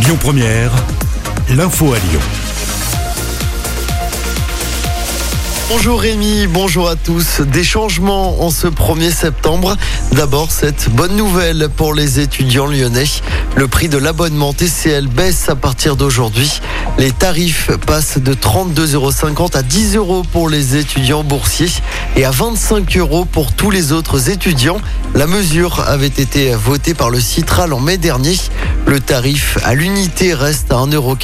Lyon Première, l'info à Lyon. Bonjour Rémi, bonjour à tous. Des changements en ce 1er septembre. D'abord, cette bonne nouvelle pour les étudiants lyonnais. Le prix de l'abonnement TCL baisse à partir d'aujourd'hui. Les tarifs passent de 32,50 euros à 10 euros pour les étudiants boursiers et à 25 euros pour tous les autres étudiants. La mesure avait été votée par le Citral en mai dernier. Le tarif à l'unité reste à 1,90 euros.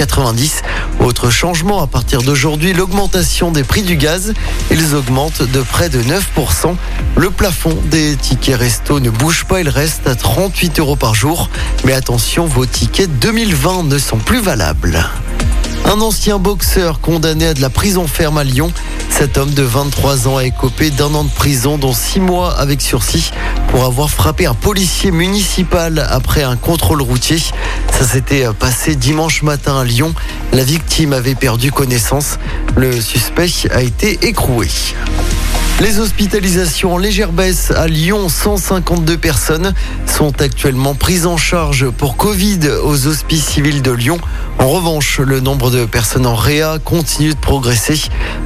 Autre changement à partir d'aujourd'hui, l'augmentation des prix du gaz. Ils augmentent de près de 9%. Le plafond des tickets resto ne bouge pas, il reste à 38 euros par jour. Mais attention, vos tickets 2020 ne sont plus valables. Un ancien boxeur condamné à de la prison ferme à Lyon. Cet homme de 23 ans a écopé d'un an de prison, dont 6 mois avec sursis, pour avoir frappé un policier municipal après un contrôle routier. Ça s'était passé dimanche matin à Lyon. La victime avait perdu connaissance. Le suspect a été écroué. Les hospitalisations en légère baisse à Lyon, 152 personnes sont actuellement prises en charge pour Covid aux hospices civils de Lyon. En revanche, le nombre de personnes en réa continue de progresser.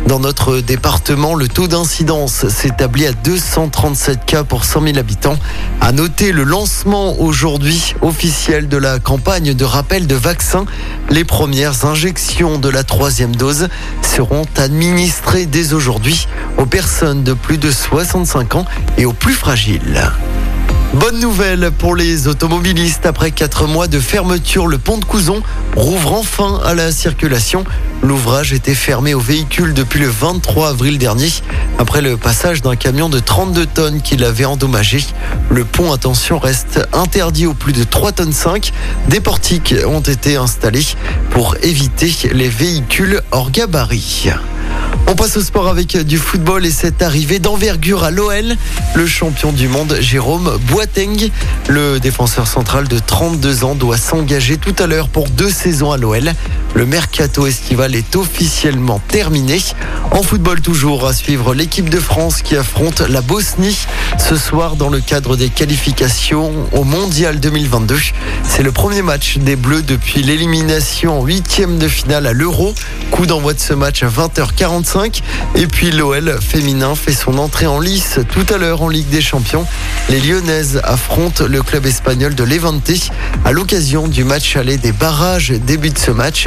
Dans notre département, le taux d'incidence s'établit à 237 cas pour 100 000 habitants. À noter le lancement aujourd'hui officiel de la campagne de rappel de vaccins. Les premières injections de la troisième dose seront administrées dès aujourd'hui aux personnes de plus de 65 ans et aux plus fragiles. Bonne nouvelle pour les automobilistes. Après quatre mois de fermeture, le pont de Couzon rouvre enfin à la circulation. L'ouvrage était fermé aux véhicules depuis le 23 avril dernier, après le passage d'un camion de 32 tonnes qui l'avait endommagé. Le pont, attention, reste interdit aux plus de 3 tonnes 5. Des portiques ont été installés pour éviter les véhicules hors gabarit. On passe au sport avec du football et cette arrivée d'envergure à l'OL. Le champion du monde, Jérôme Boateng, le défenseur central de 32 ans, doit s'engager tout à l'heure pour deux saisons à l'OL. Le mercato estival est officiellement terminé. En football toujours, à suivre l'équipe de France qui affronte la Bosnie ce soir dans le cadre des qualifications au Mondial 2022. C'est le premier match des Bleus depuis l'élimination en huitième de finale à l'Euro. Coup d'envoi de ce match à 20h45. Et puis l'OL féminin fait son entrée en lice tout à l'heure en Ligue des Champions. Les Lyonnaises affrontent le club espagnol de Levante à l'occasion du match aller des barrages. Début de ce match